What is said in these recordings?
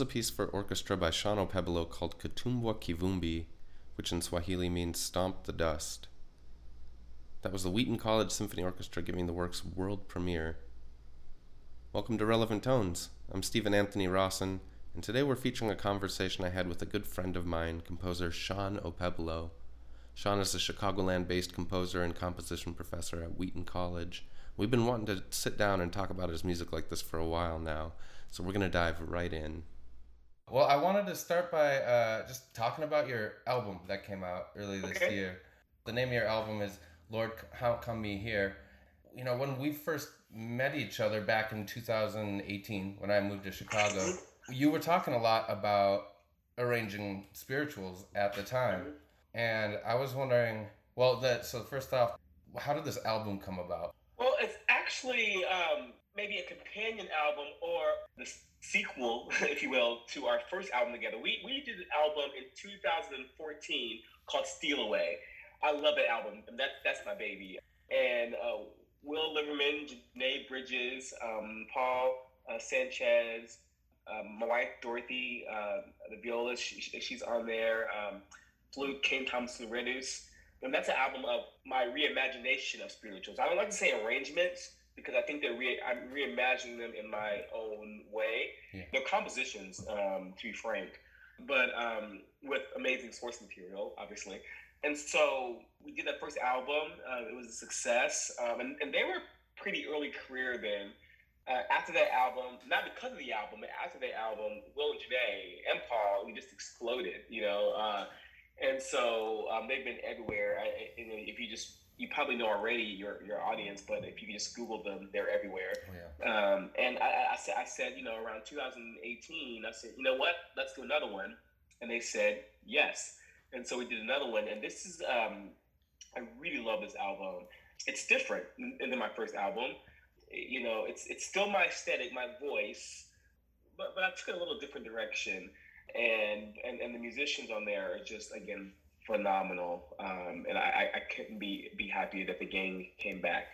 a piece for orchestra by Shawn Okpebholo called Kitumbwa Kivumbi, which in Swahili means Stomp the Dust. That was the Wheaton College Symphony Orchestra giving the work's world premiere. Welcome to Relevant Tones. I'm Stephen Anthony Rawson, and today we're featuring a conversation I had with a good friend of mine, composer Shawn Okpebholo. Shawn is a Chicagoland based composer and composition professor at Wheaton College. We've been wanting to sit down and talk about his music like this for a while now, so we're going to dive right in. Well, I wanted to start by uh, just talking about your album that came out early this okay. year. The name of your album is Lord, How Come Me Here? You know, when we first met each other back in 2018, when I moved to Chicago, you were talking a lot about arranging spirituals at the time. And I was wondering, well, that so first off, how did this album come about? Well, it's actually um, maybe a companion album or the sequel, if you will, to our first album together. We, we did an album in 2014 called Steal Away. I love that album. That, that's my baby. And uh, Will Liverman, Janai Brugger, um, Paul uh, Sanchez, um, my wife Dorothy, uh, the violist, she, she's on there. Um, Flute, King Thomas Redus. And that's an album of my reimagination of spirituals. I don't like to say arrangements because I think they're re- I'm reimagining them in my own way. Yeah. They're compositions, um, to be frank, but um, with amazing source material, obviously. And so we did that first album. Uh, it was a success, um, and, and they were pretty early career then. Uh, after that album, not because of the album, but after that album, Will and Janai and Paul, we just exploded, you know. Uh, and so um, they've been everywhere. I, I, if you just you probably know already your your audience, but if you just Google them, they're everywhere. Oh, yeah. um, and I, I, said, I said, you know, around 2018, I said, you know what, let's do another one, and they said yes, and so we did another one, and this is, um, I really love this album. It's different than my first album. You know, it's it's still my aesthetic, my voice, but but I took it a little different direction, and and and the musicians on there are just again phenomenal. Um, and I, I couldn't be be happier that the gang came back.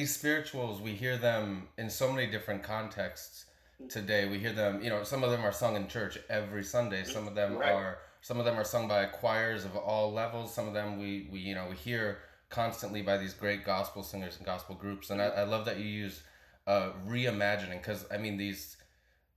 These spirituals we hear them in so many different contexts today. We hear them you know some of them are sung in church every sunday. Some of them right. are some of them are sung by choirs of all levels. Some of them we, we you know we hear constantly by these great gospel singers and gospel groups. And i, I love that you use uh, reimagining because i mean these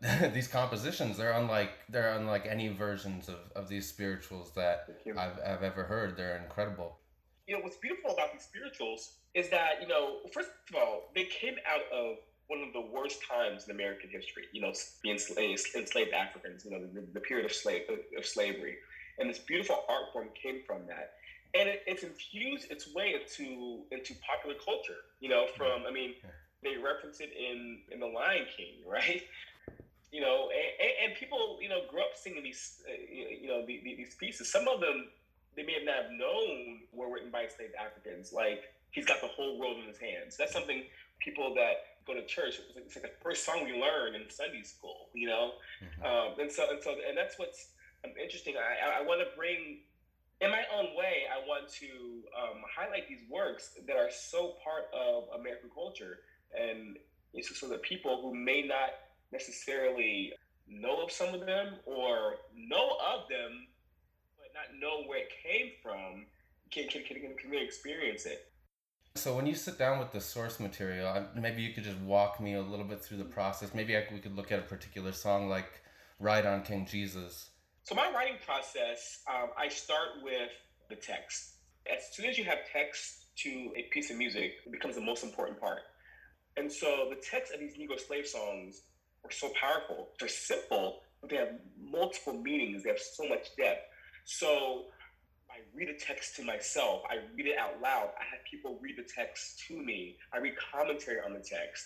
these compositions they're unlike they're unlike any versions of, of these spirituals that I've, I've ever heard. They're incredible you know what's beautiful about these spirituals is that you know first of all they came out of one of the worst times in American history. You know, being enslaved Africans. You know, the, the period of slave of slavery, and this beautiful art form came from that. And it, it's infused its way into into popular culture. You know, from I mean, they reference it in in the Lion King, right? You know, and, and people you know grew up singing these uh, you know these pieces. Some of them they may not have known were by enslaved Africans, like he's got the whole world in his hands. That's something people that go to church, it's like, it's like the first song we learn in Sunday school, you know? Mm-hmm. Um, and so, and so, and that's what's um, interesting. I, I, want to bring, in my own way, I want to um, highlight these works that are so part of American culture. And it's so that people who may not necessarily know of some of them or know of them, but not know where it came from, can, can, can, can really experience it. So when you sit down with the source material, maybe you could just walk me a little bit through the process. Maybe I, we could look at a particular song like "Ride on King Jesus." So my writing process, um, I start with the text. As soon as you have text to a piece of music, it becomes the most important part. And so the text of these Negro slave songs are so powerful. They're simple, but they have multiple meanings. They have so much depth. So I read a text to myself. I read it out loud. I have people read the text to me. I read commentary on the text.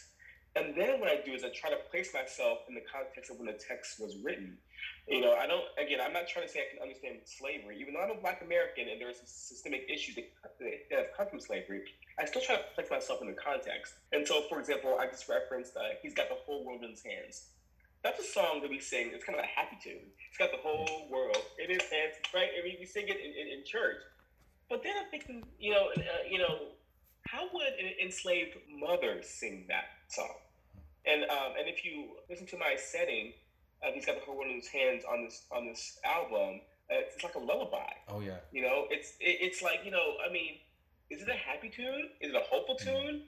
And then what I do is I try to place myself in the context of when the text was written. You know, I don't, again, I'm not trying to say I can understand slavery. Even though I'm a black American and there are systemic issues that, that have come from slavery, I still try to place myself in the context. And so, for example, I just referenced uh, He's Got the Whole World in His Hands. That's a song that we sing. It's kind of a happy tune. It's got the whole world in his hands, right? I mean, we sing it in, in, in church. But then I'm thinking, you know, uh, you know, how would an enslaved mother sing that song? And um, and if you listen to my setting, uh, he's got the whole world in his hands on this on this album. Uh, it's like a lullaby. Oh yeah. You know, it's it, it's like you know, I mean, is it a happy tune? Is it a hopeful mm-hmm. tune?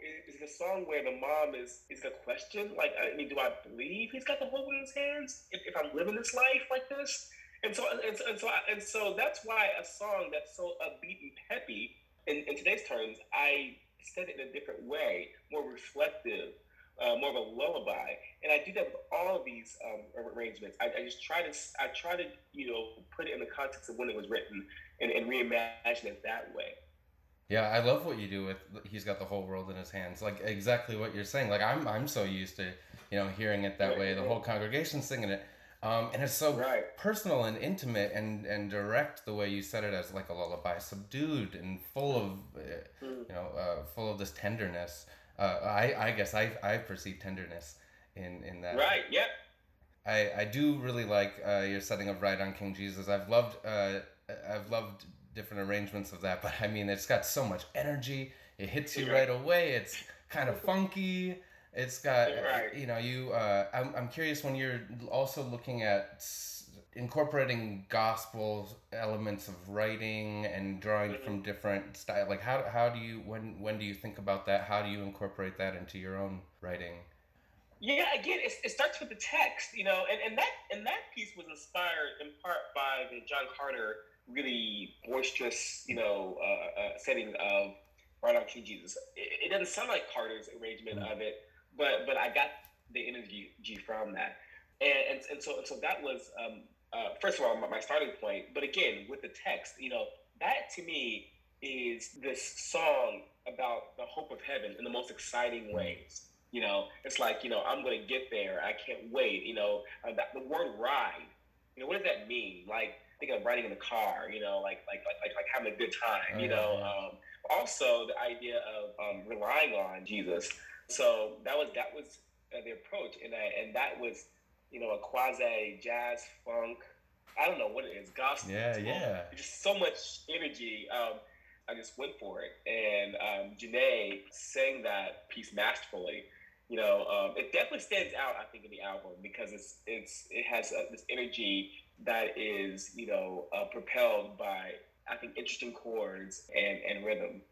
Is, it song where the mom is is the question? Like, I mean, do I believe he's got the whole in his hands? If, if I'm living this life like this, and so and so and so, and so that's why a song that's so upbeat and peppy in, in today's terms, I said it in a different way, more reflective uh, more of a lullaby. And I do that with all of these um, arrangements. I, I, just try to, I try to, you know, put it in the context of when it was written and, and reimagine it that way. Yeah, I love what you do with he's got the whole world in his hands. Like exactly what you're saying. Like I'm I'm so used to, you know, hearing it that right, way, the whole congregation singing it. Um, and it's so right. personal and intimate and, and direct the way you said it as like a lullaby, subdued and full of, uh, mm. you know, uh, full of this tenderness uh, I I guess I I perceive tenderness in in that. Right. Yep. I I do really like uh, your setting of "Ride on King Jesus." I've loved uh, I've loved different arrangements of that, but I mean it's got so much energy. It hits you right away. It's kind of funky. It's got right. you know you. Uh, I'm I'm curious when you're also looking at incorporating gospel elements of writing and drawing mm-hmm. from different style like how, how do you when when do you think about that how do you incorporate that into your own writing yeah again it, it starts with the text you know and, and that and that piece was inspired in part by the john carter really boisterous you know uh, uh, setting of Ride on King Jesus. It, it, doesn't sound like Carter's arrangement mm-hmm. of it, but but I got the energy from that, and and, and so and so that was um, uh, first of all, my starting point. But again, with the text, you know, that to me is this song about the hope of heaven in the most exciting ways. You know, it's like, you know, I'm going to get there. I can't wait. You know, uh, that, the word ride, you know, what does that mean? Like, think of riding in the car, you know, like, like, like, like, like having a good time, you know. Um, also, the idea of um, relying on Jesus. So that was, that was uh, the approach. And, I, and that was, you know, a quasi jazz funk. I don't know what it is, gospel. Yeah, yeah. Just so much energy. Um, I just went for it, and um, Janai sang that piece masterfully. You know, um, it definitely stands out. I think in the album because it's it's it has uh, this energy that is you know uh, propelled by I think interesting chords and and rhythm.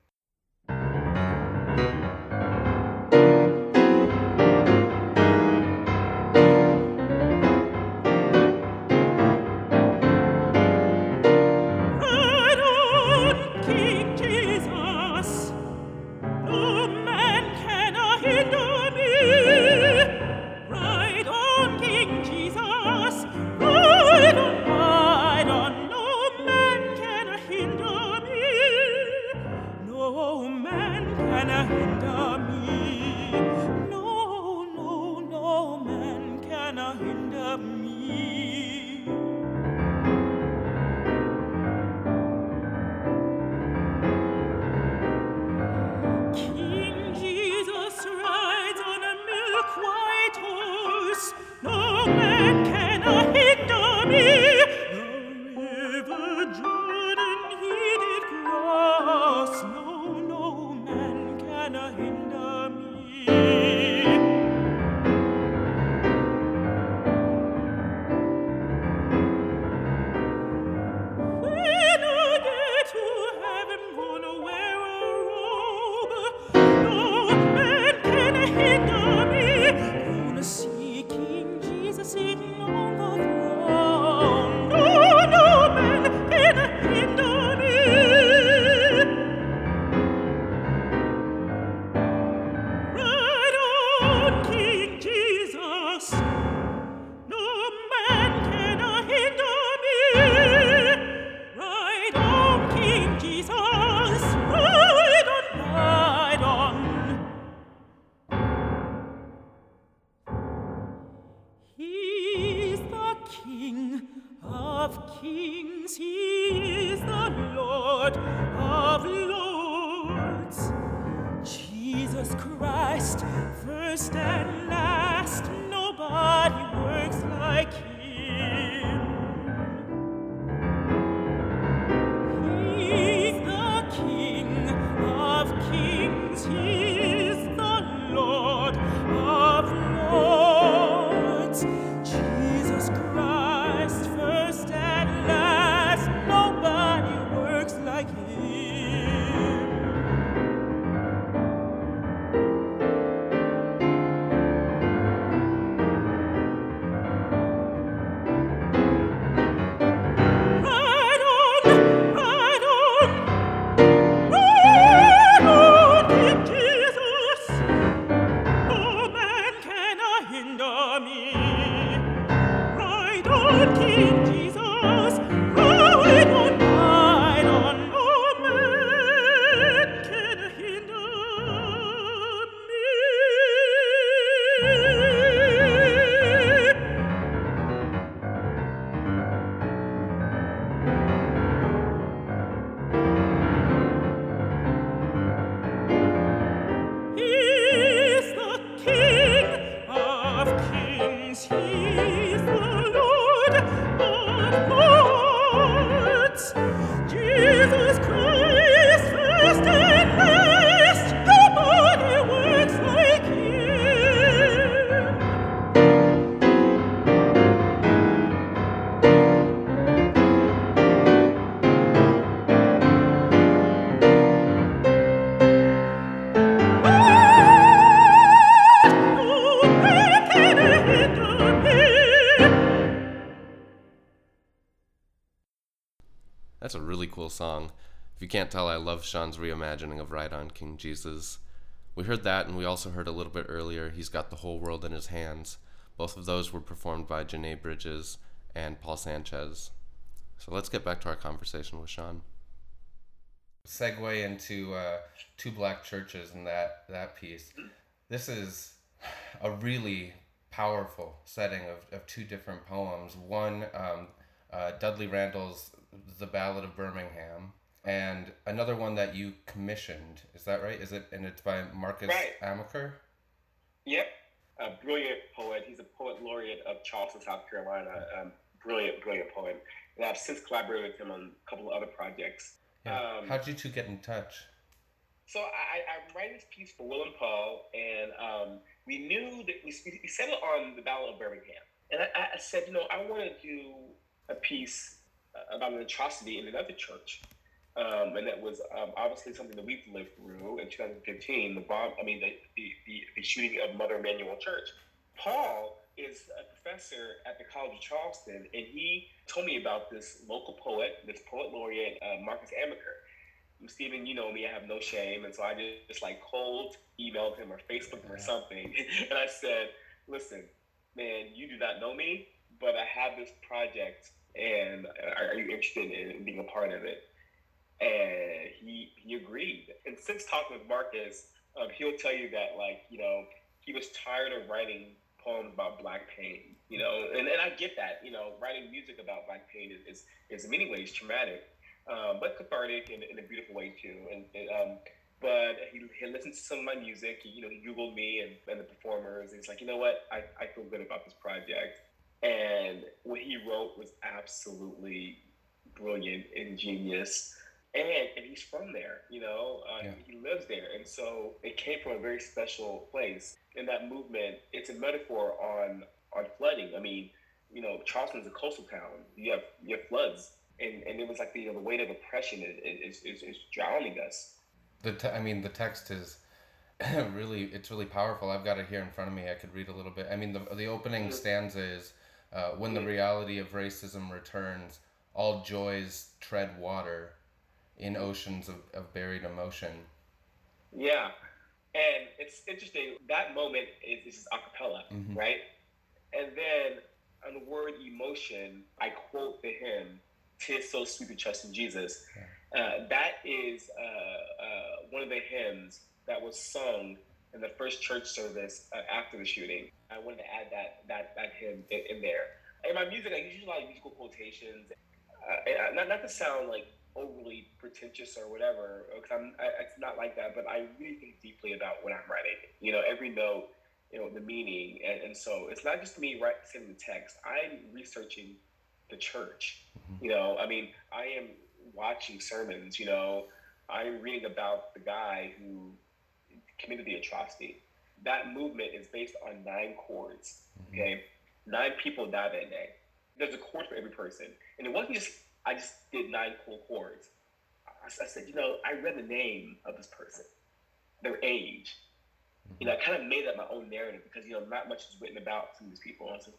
of kings, he is the Lord of lords. Jesus Christ, first and song. If you can't tell, I love Shawn's reimagining of Ride On King Jesus. We heard that, and we also heard a little bit earlier, He's Got the Whole World in His Hands. Both of those were performed by Janai Brugger and Paul Sanchez. So let's get back to our conversation with Sean. Segue into uh, two black churches and that that piece. This is a really powerful setting of, of two different poems. One, um, uh, Dudley Randall's the Ballad of Birmingham, and another one that you commissioned. Is that right? Is it? And it's by Marcus right. Amaker. Yep, a brilliant poet. He's a poet laureate of Charleston, South Carolina. Um, brilliant, brilliant poet. And I've since collaborated with him on a couple of other projects. Yeah. Um, How'd you two get in touch? So I, I write this piece for Will and Paul, and um, we knew that we, we settled on the Ballad of Birmingham. And I, I said, you know, I want to do a piece about an atrocity in another church. Um, and that was um, obviously something that we've lived through in 2015. The bomb, I mean, the, the, the, the shooting of Mother Emanuel Church. Paul is a professor at the College of Charleston, and he told me about this local poet, this poet laureate, uh, Marcus Amaker. Stephen, you know me, I have no shame. And so I just, just like cold emailed him or Facebooked him or something. and I said, listen, man, you do not know me, but I have this project and are, you interested in being a part of it? And he he agreed. And since talking with Marcus, um, he'll tell you that like you know he was tired of writing poems about black pain. You know, and, and I get that. You know, writing music about black pain is is, is in many ways traumatic, um, but cathartic in, in a beautiful way too. And, and um, but he, he listened to some of my music. He, you know, he googled me and, and the performers. And he's like, you know what, I, I feel good about this project. And what he wrote was absolutely brilliant and genius. And, and he's from there, you know, uh, yeah. he lives there. And so it came from a very special place. In that movement, it's a metaphor on, on flooding. I mean, you know, Charleston's a coastal town. You have, you have floods. And, and it was like the, you know, the weight of oppression is, is, is, drowning us. The te- I mean, the text is really, it's really powerful. I've got it here in front of me. I could read a little bit. I mean, the, the opening mm-hmm. stanza is uh, when the reality of racism returns, all joys tread water in oceans of, of buried emotion. Yeah. And it's interesting, that moment is, is a cappella, mm-hmm. right? And then on the word emotion, I quote the hymn, Tis So Sweet to Trust in Jesus. Uh, that is uh, uh, one of the hymns that was sung in the first church service uh, after the shooting. I wanted to add that that that hymn in, in there. In my music, I use a lot of musical quotations. Uh, not, not to sound like overly pretentious or whatever. Because I'm, I, it's not like that. But I really think deeply about what I'm writing. You know, every note, you know, the meaning, and, and so it's not just me writing the text. I'm researching the church. Mm-hmm. You know, I mean, I am watching sermons. You know, I'm reading about the guy who committed the atrocity. That movement is based on nine chords. Mm-hmm. Okay, nine people died that day. There's a chord for every person, and it wasn't just I just did nine cool chords. I, I said, you know, I read the name of this person, their age. You know, I kind of made up my own narrative because you know not much is written about some of these people. And I said,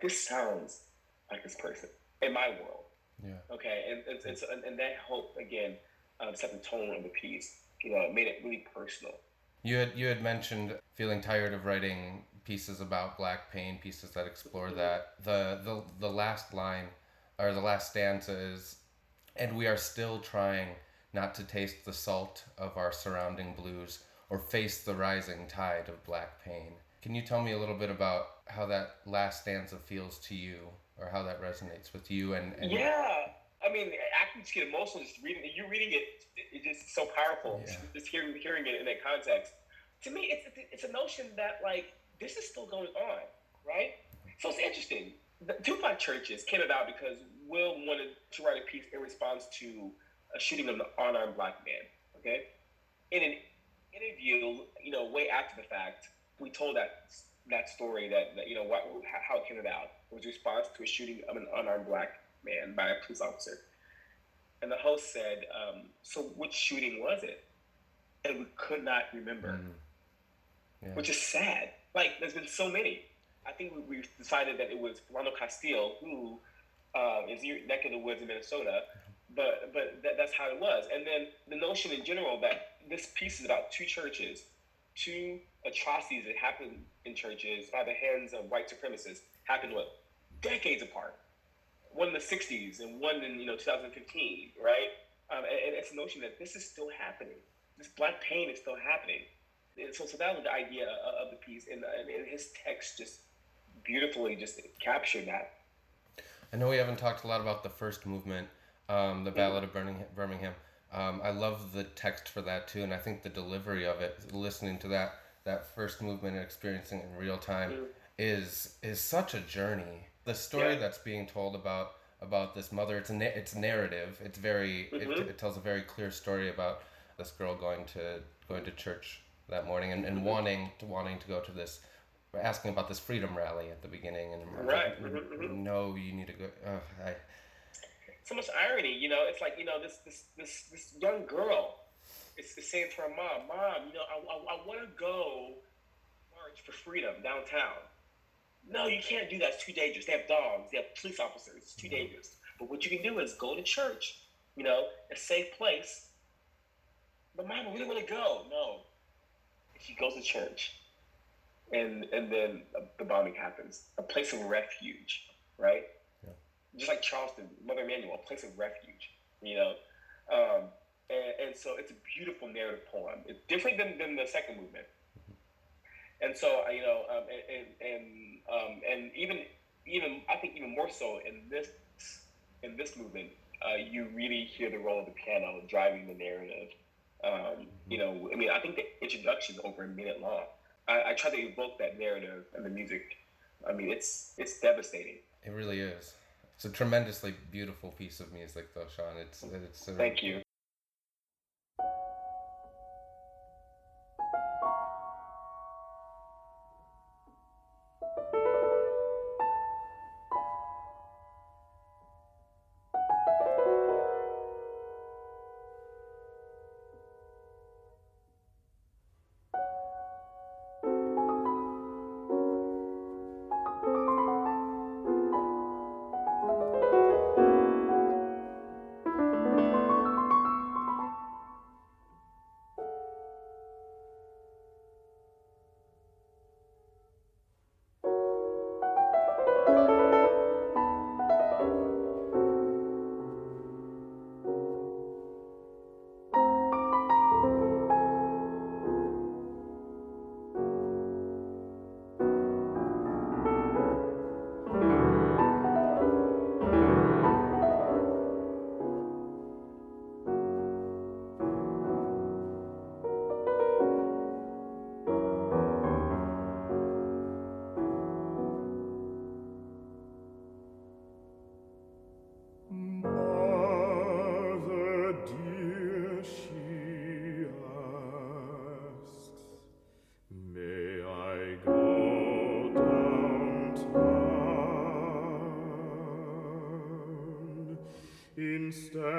this sounds like this person in my world. Yeah. Okay, and and, and, so, and, and that helped again um, set the tone of the piece. You know, it made it really personal. You had you had mentioned feeling tired of writing pieces about black pain, pieces that explore mm-hmm. that. The the the last line or the last stanza is, and we are still trying not to taste the salt of our surrounding blues or face the rising tide of black pain. Can you tell me a little bit about how that last stanza feels to you, or how that resonates with you? And, and yeah, I mean, I just get emotional just reading it. You reading it, it's just so powerful. Yeah. Just hearing hearing it in that context. To me, it's it's a notion that like this is still going on, right? So it's interesting. The Two Black Churches came about because Will wanted to write a piece in response to a shooting of an unarmed black man. Okay, in an interview, you know, way after the fact, we told that that story that, that you know what how it came about. It was a response to a shooting of an unarmed black man by a police officer. And the host said, um, "So which shooting was it?" And we could not remember, mm. yeah. which is sad. Like there's been so many. I think we, we decided that it was Philando Castile who uh, is your neck of the woods in Minnesota, but but that, that's how it was. And then the notion in general that this piece is about two churches, two atrocities that happened in churches by the hands of white supremacists happened what decades apart. One in the '60s and one in you know 2015, right? Um, and, and, it's a notion that this is still happening. This black pain is still happening. And so, so that was the idea of, of the piece, and, and his text just beautifully just captured that. I know we haven't talked a lot about the first movement, um, the Ballad of Birmingham. Um, I love the text for that too, and I think the delivery of it, listening to that that first movement and experiencing it in real time, mm. is is such a journey. The story yeah. that's being told about about this mother, it's a na- it's narrative. It's very mm-hmm. it, it tells a very clear story about this girl going to going to church that morning and, and mm-hmm. wanting to wanting to go to this asking about this freedom rally at the beginning, and right. Mm-hmm, mm-hmm. no, you need to go. Uh, I, so much irony, you know. It's like you know this this this this young girl is, is saying to her mom, "Mom, you know, I, I, I want to go march for freedom downtown." No, you can't do that. It's too dangerous. They have dogs. They have police officers. It's too mm-hmm. dangerous. But what you can do is go to church. You know, a safe place. But mom, I really want to go. No. She goes to church and and then the bombing happens. A place of refuge, right? Yeah. Just like Charleston, Mother Emanuel, a place of refuge. You know, um, and, and, so it's a beautiful narrative poem. It's different than, than the second movement. And so you know, um, and and um, and even even I think even more so in this in this movement, uh, you really hear the role of the piano driving the narrative. Um. You know, I mean, I think the introduction is over a minute long. I, I try to evoke that narrative and the music. I mean, it's it's devastating. It really is. It's a tremendously beautiful piece of music, though, Shawn. It's it's. A, Thank you. Christe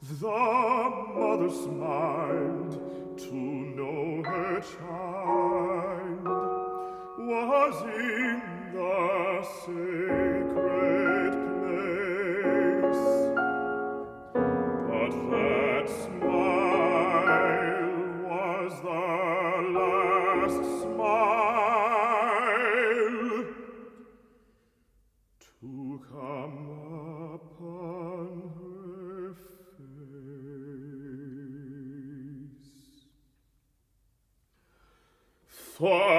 The mother smiled to know her child was in the sacred for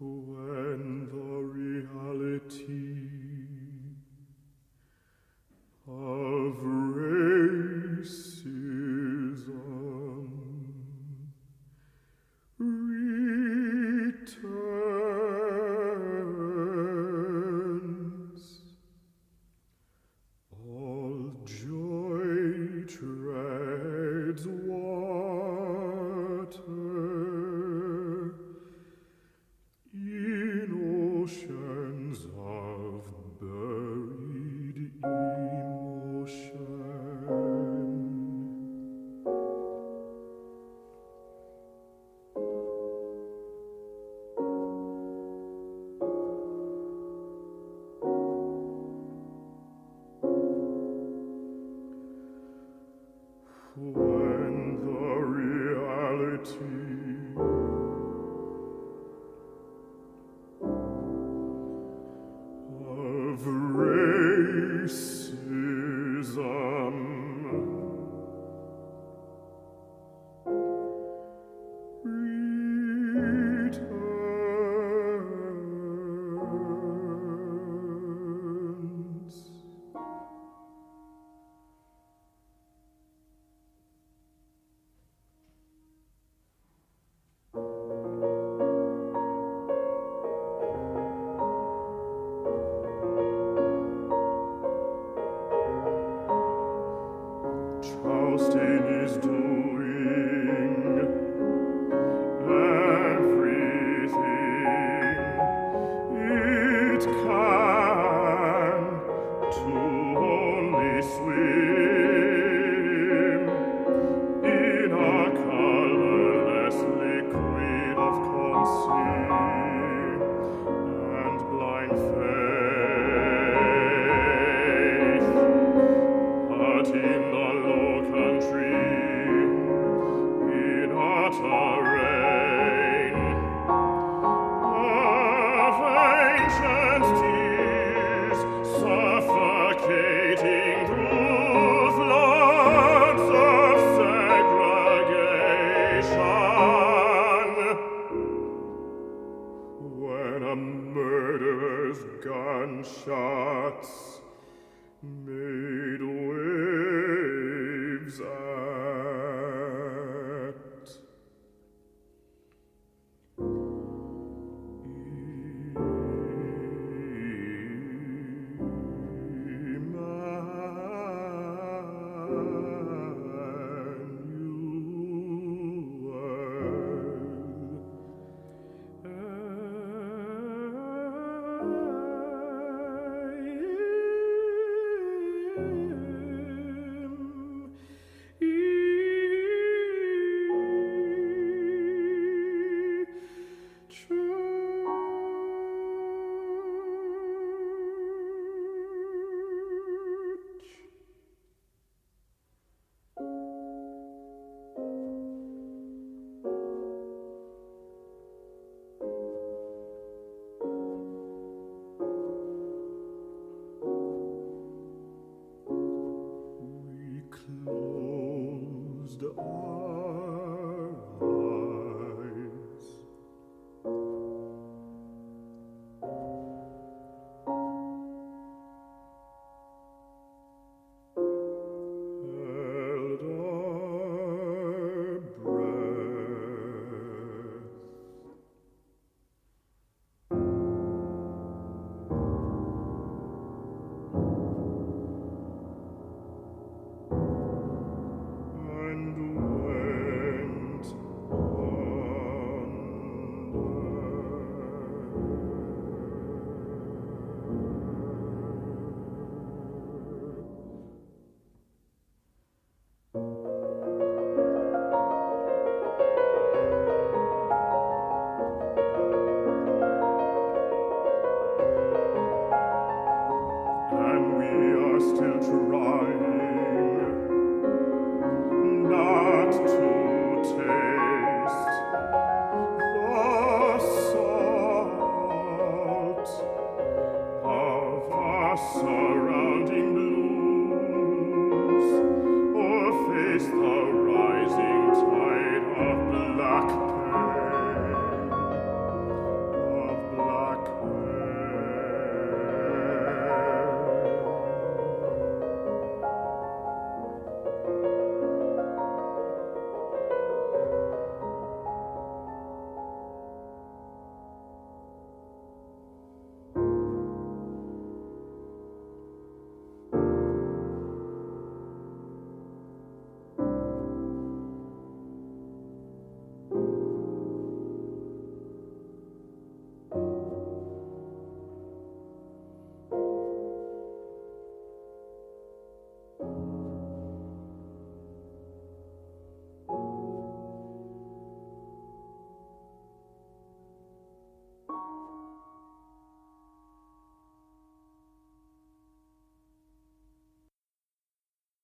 when the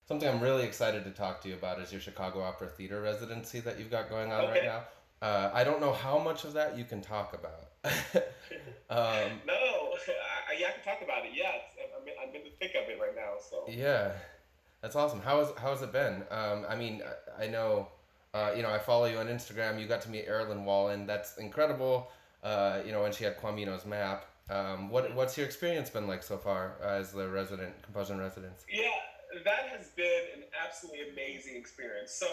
Something I'm really excited to talk to you about is your Chicago Opera Theater residency that you've got going on right now. Uh, I don't know how much of that you can talk about. um, No, I, yeah, I can talk about it. Yeah, I'm, in, I'm in the thick of it right now. So yeah, that's awesome. How has how has it been? Um, I mean, I, I know, uh, you know, I follow you on Instagram. You got to meet Errollyn Wallen. That's incredible. Uh, you know, when she had Quamino's Map. Um, what what's your experience been like so far as the resident composer in residence? yeah, that has been an absolutely amazing experience. So.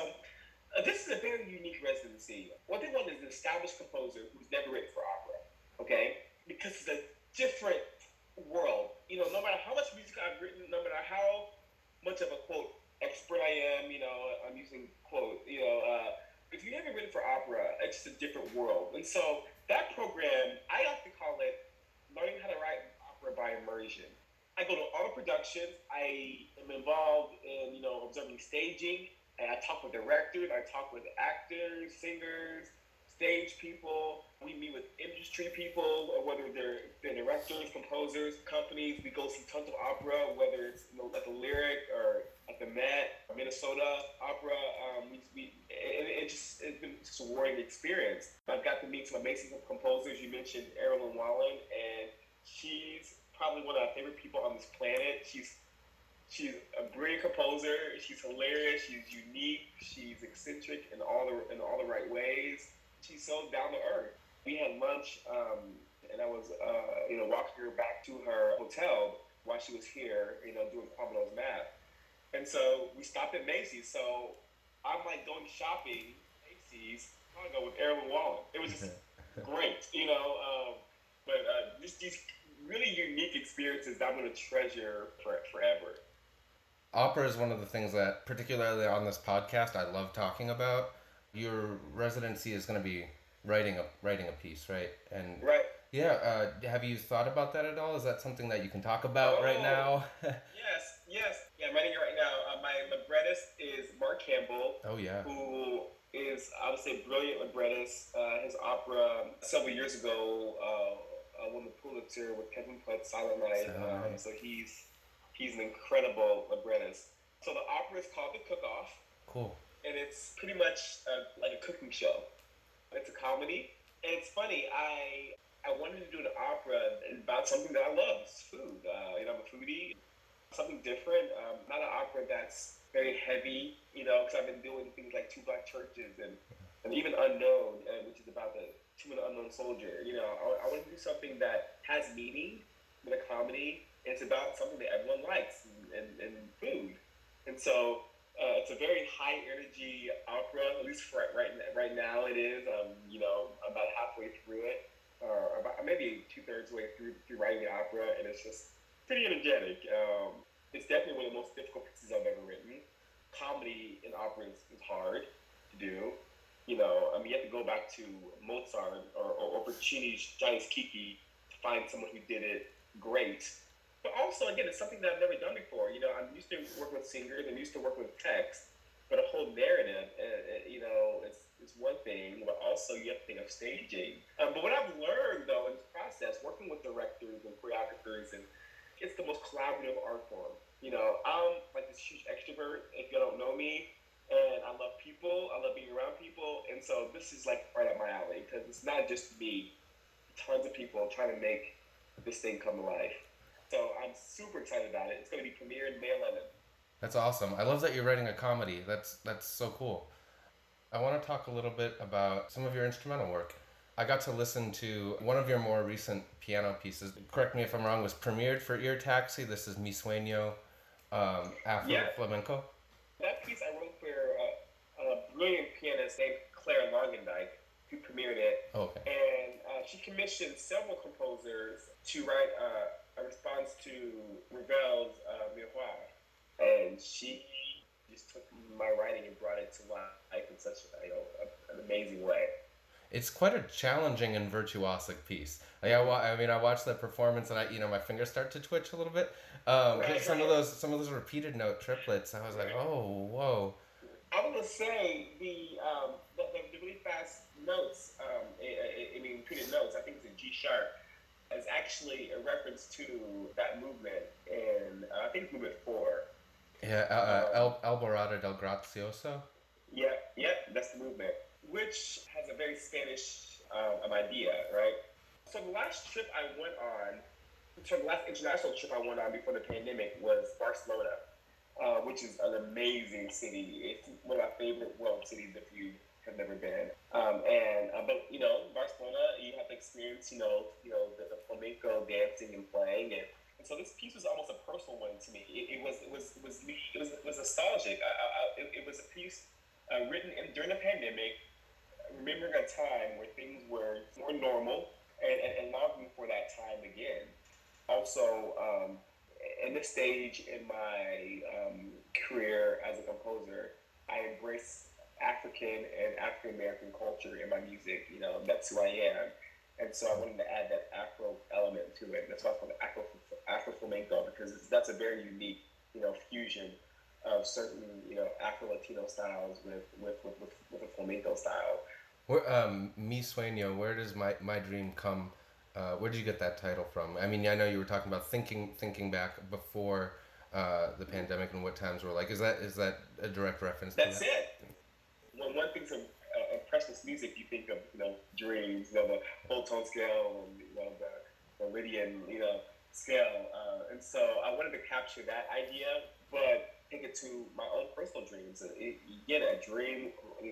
Uh, this is a very unique residency. What they want is an established composer who's never written for opera, okay? Because it's a different world. You know, no matter how much music I've written, no matter how much of a quote expert I am, you know, I'm using quote, you know, uh, if you've never written for opera, it's just a different world. And so that program, I like to call it learning how to write opera by immersion. I go to all the productions. I am involved in, you know, observing staging. And I talk with directors. I talk with actors, singers, stage people. We meet with industry people, whether they're, they're directors, composers, companies. We go see tons of opera, whether it's you know, at the Lyric or at the Met, or Minnesota Opera. Um, we, we, it, it just, it's been just a rewarding experience. I've got to meet some amazing composers. You mentioned Errollyn Wallen, and she's probably one of my favorite people on this planet. She's she's a brilliant composer. She's hilarious. She's unique. She's eccentric in all the in all the right ways. She's so down to earth. We had lunch, um, and I was uh, you know walking her back to her hotel while she was here, you know, doing Quamino's Map. And so we stopped at Macy's. So I'm like going shopping Macy's. I go with Errollyn Wallen. It was just great, you know. Um, but uh, just these really unique experiences that I'm going to treasure for, forever. opera is one of the things that particularly on this podcast i love talking about your residency is going to be writing a writing a piece right and Right. yeah uh, have you thought about that at all is that something that you can talk about right Oh. now Yes, yes. Yeah, I'm writing it right now. Uh, my librettist is Mark Campbell, oh yeah who is obviously a brilliant librettist. Uh, his opera several years ago uh, won the Pulitzer with Kevin Puts, Silent Night. Um, so he's he's an incredible librettist. So the opera is called The Cook Off. cool and it's pretty much uh, like a cooking show. It's a comedy, and it's funny. I I wanted to do an opera about something that I love, it's food. Uh, you know, I'm a foodie. Something different, um, not an opera that's very heavy. You know, because I've been doing things like Two Black Churches and and even Unknown, uh, which is about the Two Minute Unknown Soldier. You know, I, I want to do something that has meaning with a comedy. And it's about something that everyone likes and, and, food. And so uh, it's a very high energy opera, at least for right right now it is. Um, you know, about halfway through it, or about maybe two thirds way through through writing the opera, and it's just pretty energetic. Um, it's definitely one of the most difficult pieces I've ever written. Comedy in opera is, is hard to do. You know, I mean, you have to go back to Mozart or, or, or Puccini's Gianni Schicchi to find someone who did it great. But also, again, it's something that I've never done before. You know, I'm used to working with singers, I'm used to working with text, but a whole narrative, uh, uh, you know, it's, it's one thing, but also you have to think of staging. Um, but what I've learned, though, in this process, working with directors and choreographers, and it's the most collaborative art form. You know, I'm like this huge extrovert, if you don't know me, and I love people, I love being around people, and so this is like right up my alley, because it's not just me, tons of people trying to make this thing come to life. So I'm super excited about it. It's going to be premiered May 11th. That's awesome. I love that you're writing a comedy. That's that's so cool. I want to talk a little bit about some of your instrumental work. I got to listen to one of your more recent piano pieces. Correct me if I'm wrong. Was premiered for Ear Taxi. This is Mi Sueño, um, Afro Yeah. Flamenco. That piece I wrote for uh, a brilliant pianist named Clare Longendyke, who premiered it. Oh, okay. And uh, she commissioned several composers to write uh, a response to Ravel's uh, Miroirs. And she just took my writing and brought it to life in such you know, a, an amazing way. It's quite a challenging and virtuosic piece. Like I, wa- I mean, I watched the performance and I, you know, my fingers start to twitch a little bit. Um, Right, some of those, some of those repeated note triplets. I was like, oh, whoa. I want to say the, um, the, the, the really fast notes, um, I, I, I mean, repeated notes, I think it's a G sharp, is actually a reference to that movement in, uh, I think it's movement four. Yeah, uh, uh, El, Alborada del Gracioso. Yeah, yeah, that's the movement, which has a very Spanish um, idea, right? So the last trip I went on, so the last international trip I went on before the pandemic was Barcelona, uh, which is an amazing city. It's one of my favorite world cities if you have never been. Um, and uh, but you know, Barcelona, you have to experience, you know, you know the, the flamenco dancing and playing, and, and, so this piece was almost a personal one to me. It, it was it was it was it was, it was nostalgic. I, I, it, it, was a piece uh, written in, during the pandemic, remembering a time where things were more normal and, and, and longing for that time again. Also. Um, in this stage in my um, career as a composer, I embrace African and African American culture in my music. You know, that's who I am. And so I wanted to add that Afro element to it. That's why it's called Afro, Afro flamenco because that's a very unique, you know, fusion of certain, you know, Afro Latino styles with with, with, with, with a flamenco style. Where, um, Mi Sueño, where does my, my dream come? Uh, where did you get that title from? I mean, I know you were talking about thinking thinking back before uh, the pandemic and what times were like. Is that is that a direct reference? That's that? it when one thinks of uh, music, you think of you know dreams, you know the whole tone scale, and you know the, Lydian you know scale, uh, and so I wanted to capture that idea, but take it to my own personal dreams. It, you get a dream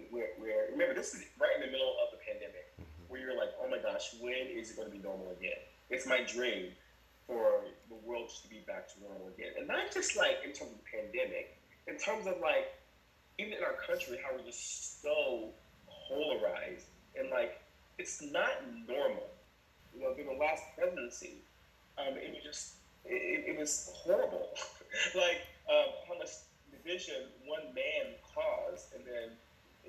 where, where remember this is right in the middle of the pandemic. Where you're like, oh my gosh, when is it going to be normal again? It's my dream for the world just to be back to normal again, and not just like in terms of the pandemic, in terms of like even in our country, how we're just so polarized and like it's not normal. You know, during the last presidency, um, it was just it, it was horrible. like um, how much division one man caused, and then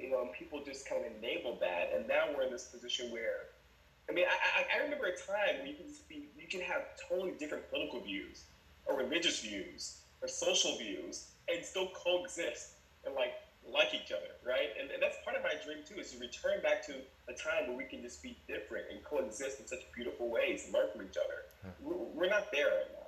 you know people just kind of enabled that, and now we're in this position where. I mean, I, I remember a time where you can be, you can have totally different political views, or religious views, or social views, and still coexist and like like each other, right? And, and that's part of my dream too, is to return back to a time where we can just be different and coexist in such beautiful ways and learn from each other. We're, we're not there right now.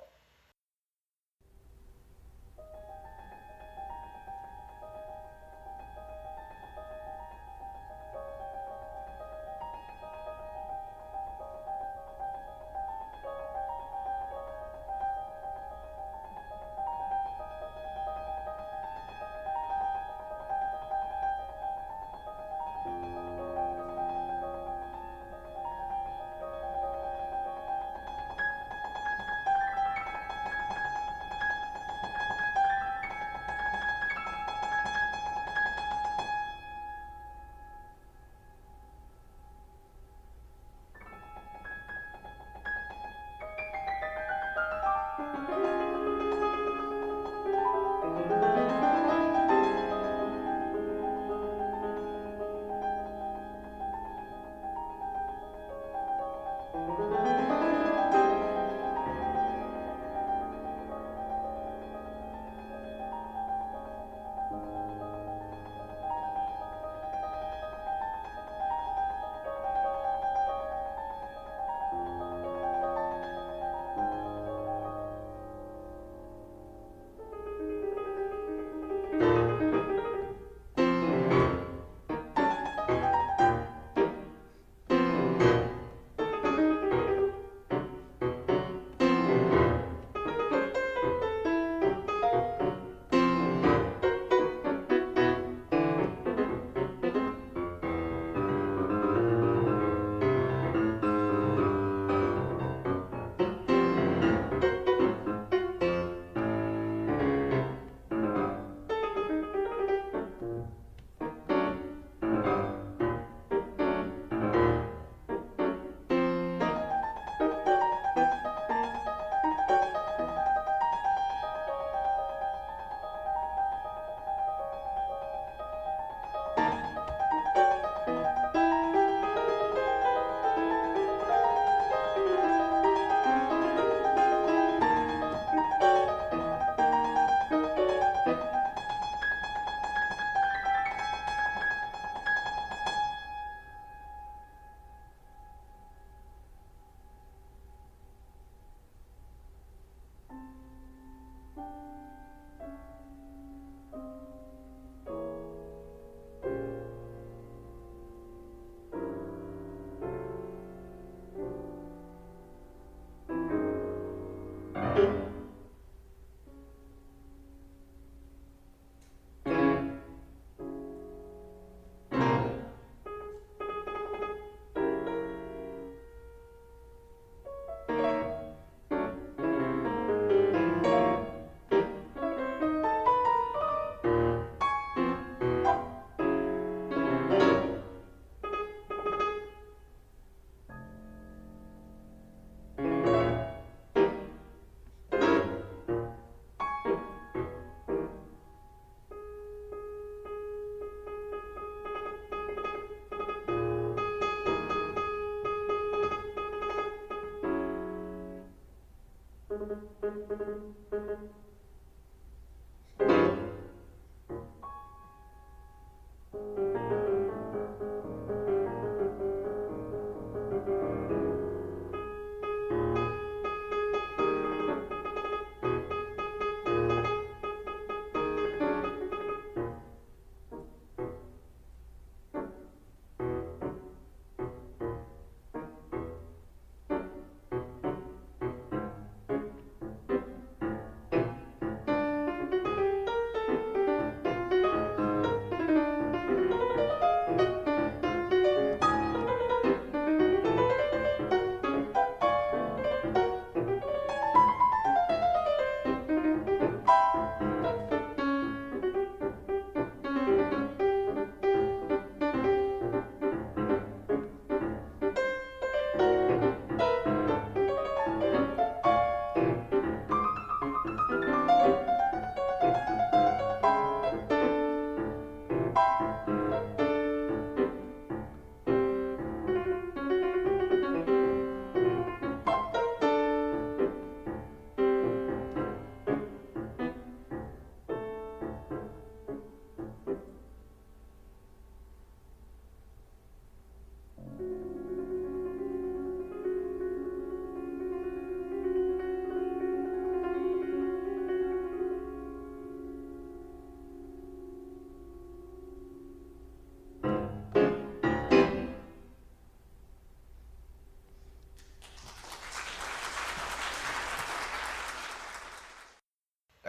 I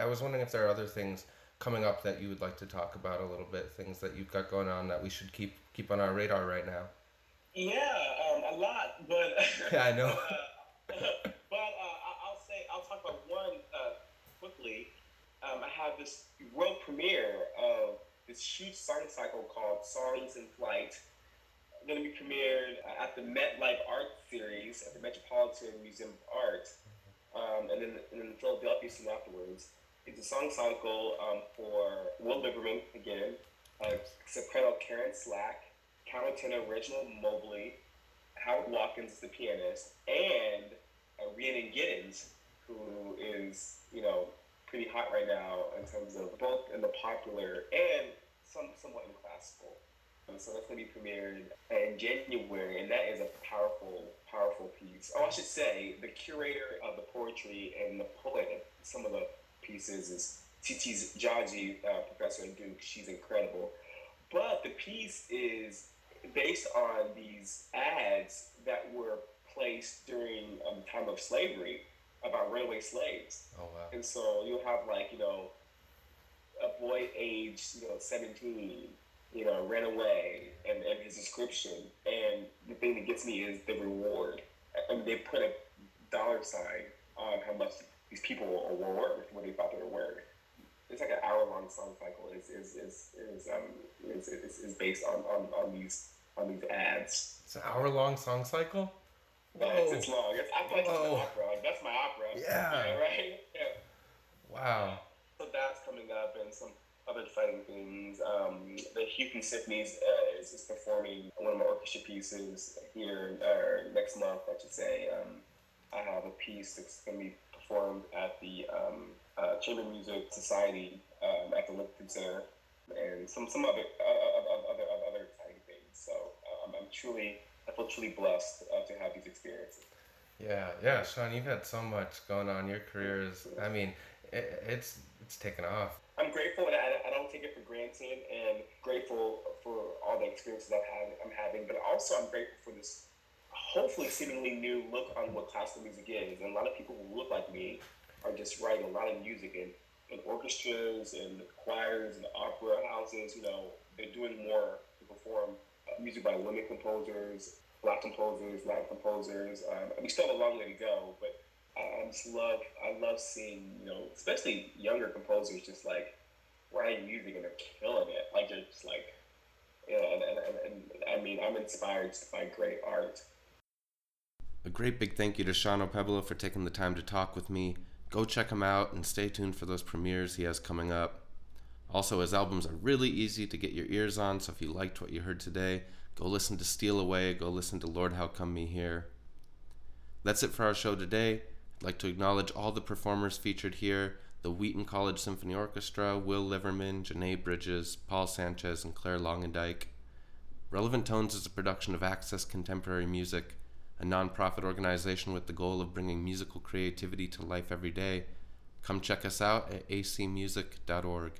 was wondering if there are other things coming up that you would like to talk about a little bit, things that you've got going on that we should keep keep on our radar right now. Yeah, um, a lot, but Yeah, I know. uh, but uh, I- I'll say I'll talk about one uh, quickly. Um, I have this world premiere of this huge song cycle called Songs in Flight. Going to be premiered at the Met Life Art Series at the Metropolitan Museum of Art, um, and then and then Philadelphia soon afterwards. It's a song cycle um, for Will Liverman again, uh, soprano Karen Slack, countertenor Reginald Mobley, Howard Watkins the pianist, and uh, Rhiannon Giddens, who is, you know, pretty hot right now in terms of both in the popular and some somewhat in classical. And so that's going to be premiered in January, and that is a powerful, powerful piece. Oh, I should say, the curator of the poetry and the poet some of the pieces is Tsitsi Jaji, uh, professor at Duke. She's incredible. But the piece is based on these ads that were placed during um, time of slavery about runaway slaves. Oh wow. And so you'll have like, you know, a boy aged, you know, 17, you know, ran away and, and his description. And the thing that gets me is the reward. I mean, they put a dollar sign on how much these people were worth, what they thought they were worth. It's like an hour long song cycle is is, is, is, um, is, is, is based on, on, on these on these ads. It's an hour long song cycle. But it's, it's long. It's, I feel like it's Whoa. an opera. Like, that's my opera. Yeah. right? Yeah. Wow. So that's coming up, and some other exciting things. Um, the Houston Symphonies uh, is, is performing one of my orchestra pieces here uh, next month, I should say. Um, I have a piece that's going to be performed at the um, uh, Chamber Music Society um, at the Lincoln Center, and some some other uh, uh, other other, other exciting things. So um, I'm truly, I feel truly blessed uh, to have these experiences. Yeah, yeah, Shawn, you've had so much going on. Your career is, I mean, it, it's it's taken off. I'm grateful and I, I don't take it for granted and grateful for all the experiences I've had, I'm having, but also I'm grateful for this hopefully seemingly new look on what classical music is. And a lot of people who look like me are just writing a lot of music in, in orchestras and choirs and opera houses. You know, they're doing more to perform uh, music by women composers, black composers, Latin composers. Um, we still have a long way to go, but I I just love I love seeing you know especially younger composers just like writing music and they're killing it like they're just like you know and, and, and, and I mean I'm inspired by great art A great big thank you to Shawn Okpebholo for taking the time to talk with me. Go check him out and stay tuned for those premieres he has coming up. Also, his albums are really easy to get your ears on, so if you liked what you heard today, go listen to Steal Away, go listen to Lord How Come Me Here. That's it for our show today. I'd like to acknowledge all the performers featured here the Wheaton College Symphony Orchestra, Will Liverman, Janai Brugger, Paul Sanchez, and Clare Longendyke. Relevant Tones is a production of Access Contemporary Music, a nonprofit organization with the goal of bringing musical creativity to life every day. Come check us out at acmusic.org.